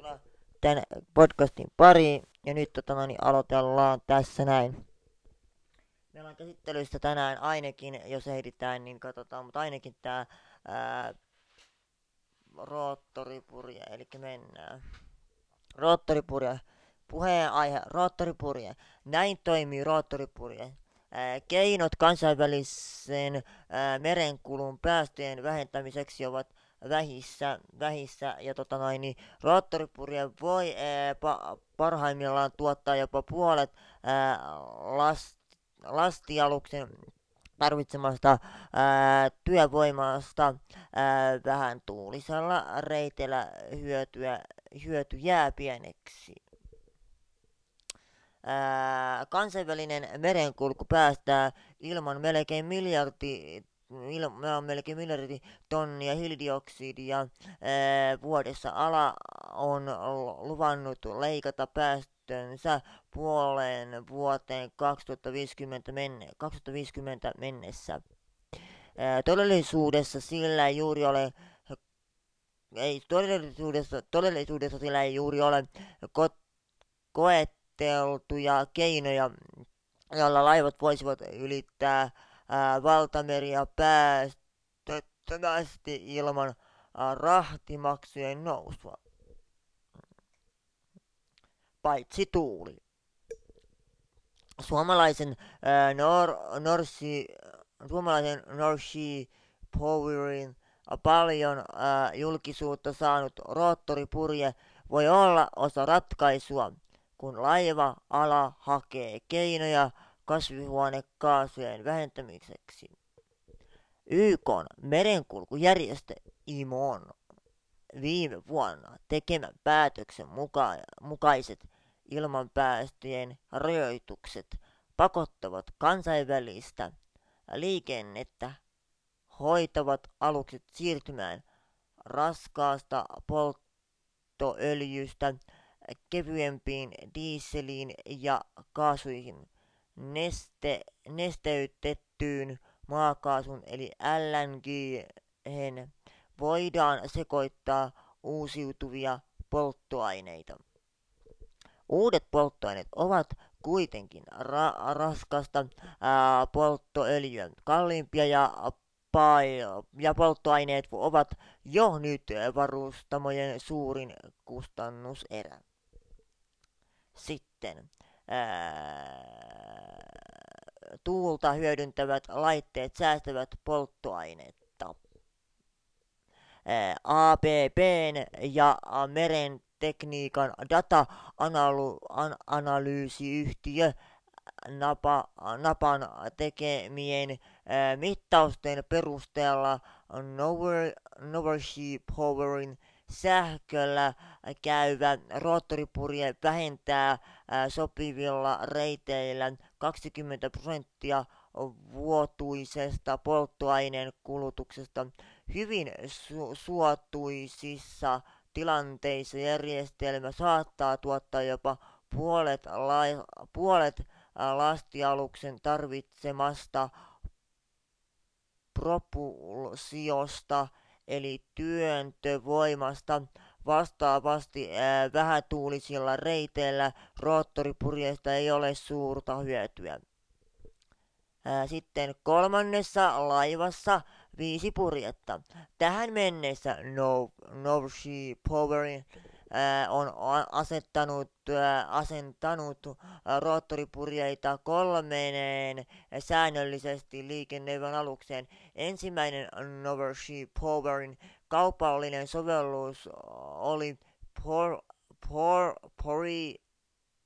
tervetuloa tämän podcastin pariin. Ja nyt tota, no, niin aloitellaan tässä näin. Meillä on käsittelyssä tänään ainakin, jos ehditään, niin katsotaan, mutta ainakin tämä roottoripurje, eli mennään. Roottoripurje. Puheenaihe, roottoripurje. Näin toimii roottoripurje. Keinot kansainvälisen merenkulun päästöjen vähentämiseksi ovat vähissä, vähissä ja tota noin, niin roottoripurje voi ää, pa, parhaimmillaan tuottaa jopa puolet ää, last, lastialuksen tarvitsemasta ää, työvoimasta ää, vähän tuulisella reitellä hyötyä, hyöty jää pieneksi. Ää, kansainvälinen merenkulku päästää ilman melkein miljardi ilma on melkein miljardi tonnia hiilidioksidia ää, vuodessa. Ala on luvannut leikata päästönsä puoleen vuoteen 2050, menne, 2050 mennessä. Ää, todellisuudessa sillä ei juuri ole ei todellisuudessa, todellisuudessa sillä ei juuri ole ko- koetteltuja keinoja, joilla laivat voisivat ylittää ää, valtameria päästöttömästi ilman ää, rahtimaksujen nousua. Paitsi tuuli. Suomalaisen ää, Nor, Norsi, suomalaisen Norsi Powerin paljon ää, julkisuutta saanut roottoripurje voi olla osa ratkaisua, kun laiva-ala hakee keinoja kasvihuonekaasujen vähentämiseksi. YK merenkulkujärjestö IMON viime vuonna tekemän päätöksen muka- mukaiset ilmanpäästöjen rajoitukset pakottavat kansainvälistä liikennettä hoitavat alukset siirtymään raskaasta polttoöljystä kevyempiin dieseliin ja kaasuihin neste, nesteytettyyn maakaasun eli LNG voidaan sekoittaa uusiutuvia polttoaineita. Uudet polttoaineet ovat kuitenkin ra- raskasta ää, polttoöljyä kalliimpia ja, ja polttoaineet ovat jo nyt varustamojen suurin kustannuserä. Sitten tuulta hyödyntävät laitteet säästävät polttoainetta. ABBn ja meren tekniikan data-analyysiyhtiö Napa, Napan tekemien ää, mittausten perusteella Novership Powerin sähköllä käyvä roottoripurje vähentää sopivilla reiteillä 20 prosenttia vuotuisesta polttoaineen kulutuksesta. Hyvin su- suotuisissa tilanteissa järjestelmä saattaa tuottaa jopa puolet, la- puolet lastialuksen tarvitsemasta propulsiosta eli työntövoimasta. Vastaavasti ää, vähätuulisilla reiteillä roottoripurjeista ei ole suurta hyötyä. Ää, sitten kolmannessa laivassa viisi purjetta. Tähän mennessä Novshi Powerin on asettanut, asentanut roottoripurjeita kolmeen säännöllisesti liikennöivän alukseen. Ensimmäinen Novership Powerin kaupallinen sovellus oli Por, Por, Pori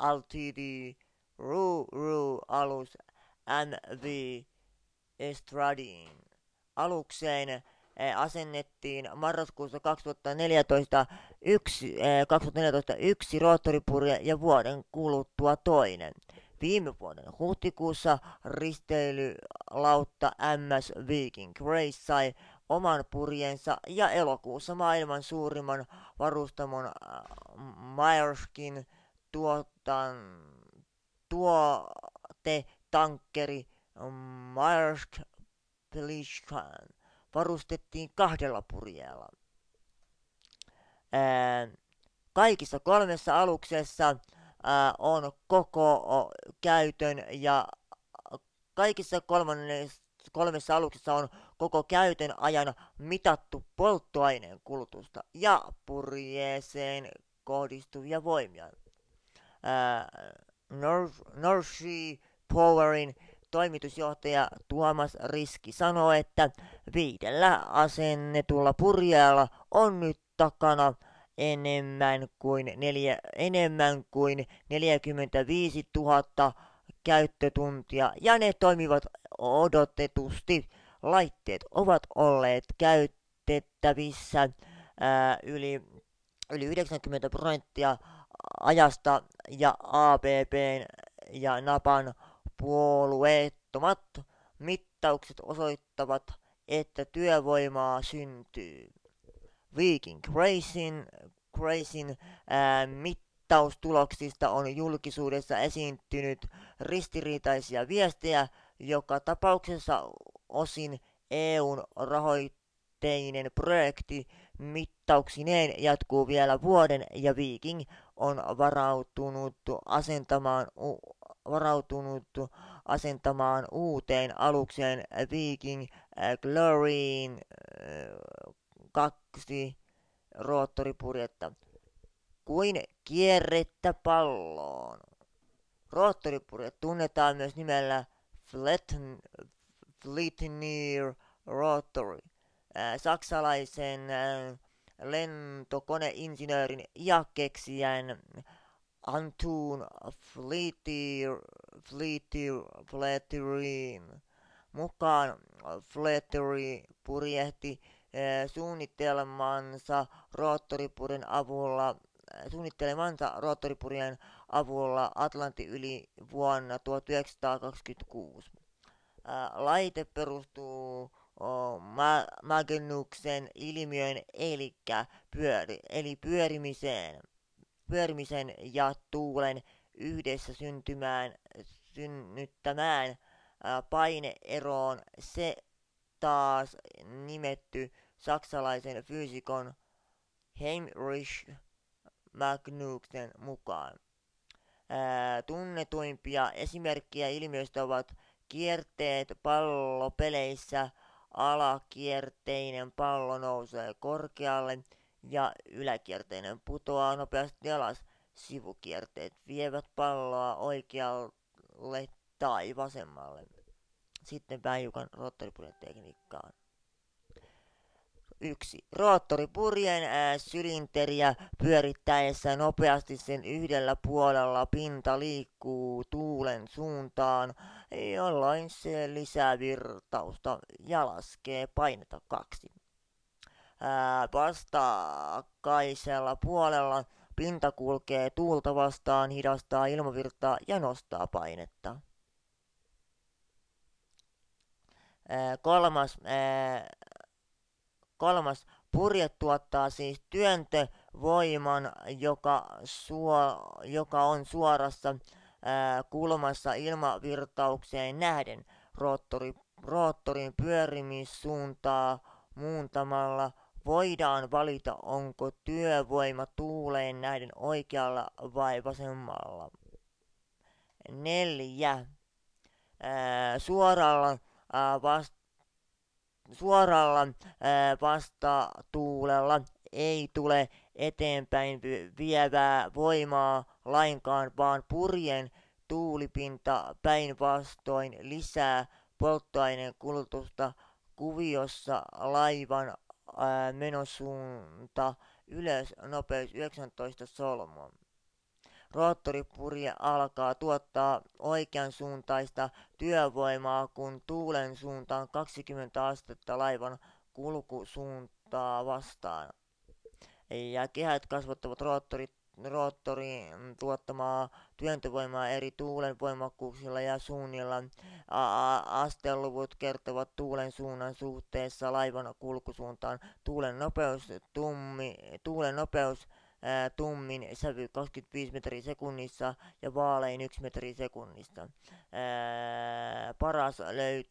Ltd. Ru Ru alus MV Estradin. Alukseen asennettiin marraskuussa 2014 yksi, 2014 yksi roottoripurje ja vuoden kuluttua toinen. Viime vuoden huhtikuussa risteilylautta MS Viking Grace sai oman purjensa ja elokuussa maailman suurimman varustamon Maerskin tuotan, tankkeri Maersk Pelishkan varustettiin kahdella purjeella. Ää, kaikissa kolmessa aluksessa on koko käytön ja kaikissa kolmessa aluksessa on koko käytön ajan mitattu polttoaineen kulutusta ja purjeeseen kohdistuvia voimia. North, North Sea Powerin toimitusjohtaja Tuomas Riski sanoo, että viidellä asennetulla purjeella on nyt takana enemmän kuin, neljä, enemmän kuin 45 000 käyttötuntia ja ne toimivat odotetusti. Laitteet ovat olleet käytettävissä ää, yli, yli 90 prosenttia ajasta ja ABBn ja Napan puolueettomat mittaukset osoittavat, että työvoimaa syntyy. Viking Racing, Racing ää, mittaustuloksista on julkisuudessa esiintynyt ristiriitaisia viestejä, joka tapauksessa osin EUn rahoitteinen projekti mittauksineen jatkuu vielä vuoden ja Viking on varautunut asentamaan, varautunut asentamaan uuteen alukseen Viking Gloryin kaksi roottoripurjetta kuin kierrettä palloon. Roottoripurjet tunnetaan myös nimellä Flettner Rotary. Saksalaisen lentokoneinsinöörin ja keksijän Fletter, Fletterin mukaan Fletteri purjehti suunnitelmansa roottoripurin avulla suunnittelemansa roottoripurien avulla Atlantin yli vuonna 1926. Laite perustuu Magnuksen ilmiön eli, pyöri, eli pyörimiseen, pyörimisen ja tuulen yhdessä syntymään, synnyttämään paineeroon. Se taas nimetty saksalaisen fyysikon Heinrich Magnuksen mukaan. Tunnetuimpia esimerkkejä ilmiöistä ovat kierteet pallopeleissä, alakierteinen pallo nousee korkealle ja yläkierteinen putoaa nopeasti alas. Sivukierteet vievät palloa oikealle tai vasemmalle. Sitten pääjukan roottoripunetekniikkaan. 1. Roottoripurjen sylinteriä pyörittäessä nopeasti sen yhdellä puolella pinta liikkuu tuulen suuntaan, jolloin se lisää virtausta ja laskee painetta 2. Vastakkaisella puolella pinta kulkee tuulta vastaan, hidastaa ilmavirtaa ja nostaa painetta. Kolmas Kolmas, purje tuottaa siis työntövoiman, joka, suo, joka on suorassa ää, kulmassa ilmavirtaukseen nähden. Roottori, roottorin pyörimissuuntaa muuntamalla voidaan valita, onko työvoima tuuleen nähden oikealla vai vasemmalla. Neljä. Ää, suoralla ää, vast, suoralla vastatuulella ei tule eteenpäin vievää voimaa lainkaan, vaan purjen tuulipinta päinvastoin lisää polttoaineen kulutusta kuviossa laivan menosuunta ylös nopeus 19 solmua roottoripurje alkaa tuottaa oikeansuuntaista työvoimaa, kun tuulen suuntaan 20 astetta laivan kulkusuuntaa vastaan. Ja kehät kasvattavat roottorit roottorin tuottamaa työntövoimaa eri tuulen voimakkuuksilla ja suunnilla. Asteluvut kertovat tuulen suunnan suhteessa laivan kulkusuuntaan. Tuulen nopeus, tummi, tuulen nopeus tummin sävy 25 metriä sekunnissa ja vaalein 1 metri sekunnista. paras, löyt,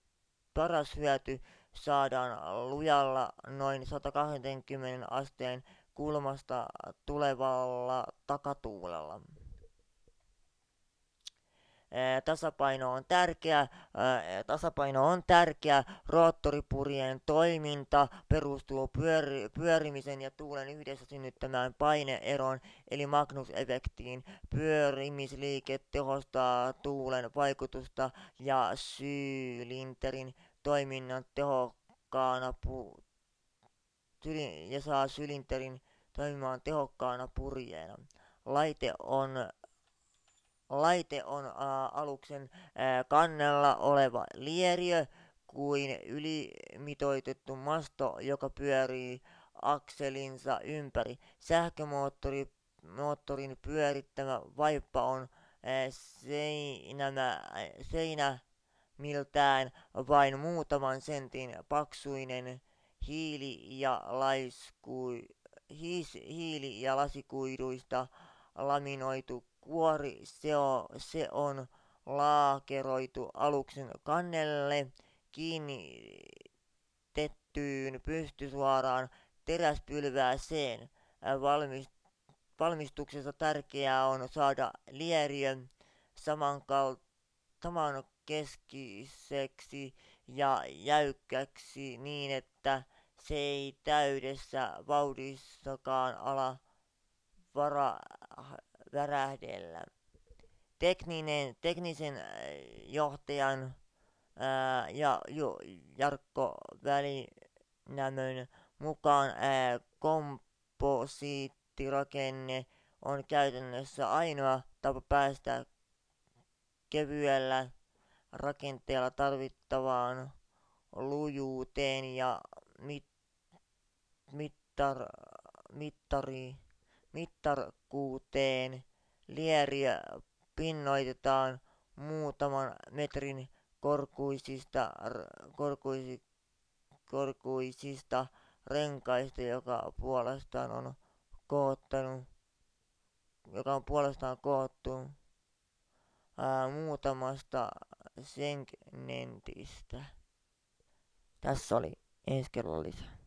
paras hyöty saadaan lujalla noin 120 asteen kulmasta tulevalla takatuulella. Tasapaino on tärkeä, tasapaino on tärkeä. Roottoripurien toiminta perustuu pyöri, pyörimisen ja tuulen yhdessä synnyttämään paineeron eli Magnus-efektiin. Pyörimisliike tehostaa tuulen vaikutusta ja sylinterin toiminnan tehokkaana pu- ja saa sylinterin toimimaan tehokkaana purjeena. Laite on laite on aluksen kannella oleva lieriö kuin ylimitoitettu masto, joka pyörii akselinsa ympäri. Sähkömoottori moottorin pyörittämä vaippa on seinämä, seinä miltään vain muutaman sentin paksuinen hiili- ja, laiskui, hiis, hiili- ja lasikuiduista laminoitu kuori, se on, se on laakeroitu aluksen kannelle kiinnitettyyn pystysuoraan teräspylvääseen. Valmistuksessa tärkeää on saada lieriö samankal- saman keskiseksi ja jäykkäksi niin, että se ei täydessä vauhdissakaan ala vara, värähdellä. Tekninen, teknisen äh, johtajan ää, äh, ja jo, Jarkko Välinämön mukaan ää, äh, komposiittirakenne on käytännössä ainoa tapa päästä kevyellä rakenteella tarvittavaan lujuuteen ja mit, mittar, mittari, mittarkuuteen. Lieriä pinnoitetaan muutaman metrin korkuisista, korkuisi, korkuisista renkaista, joka puolestaan on koottanut, joka on puolestaan koottu ää, muutamasta segmentistä. Tässä oli ensi kerralla lisää.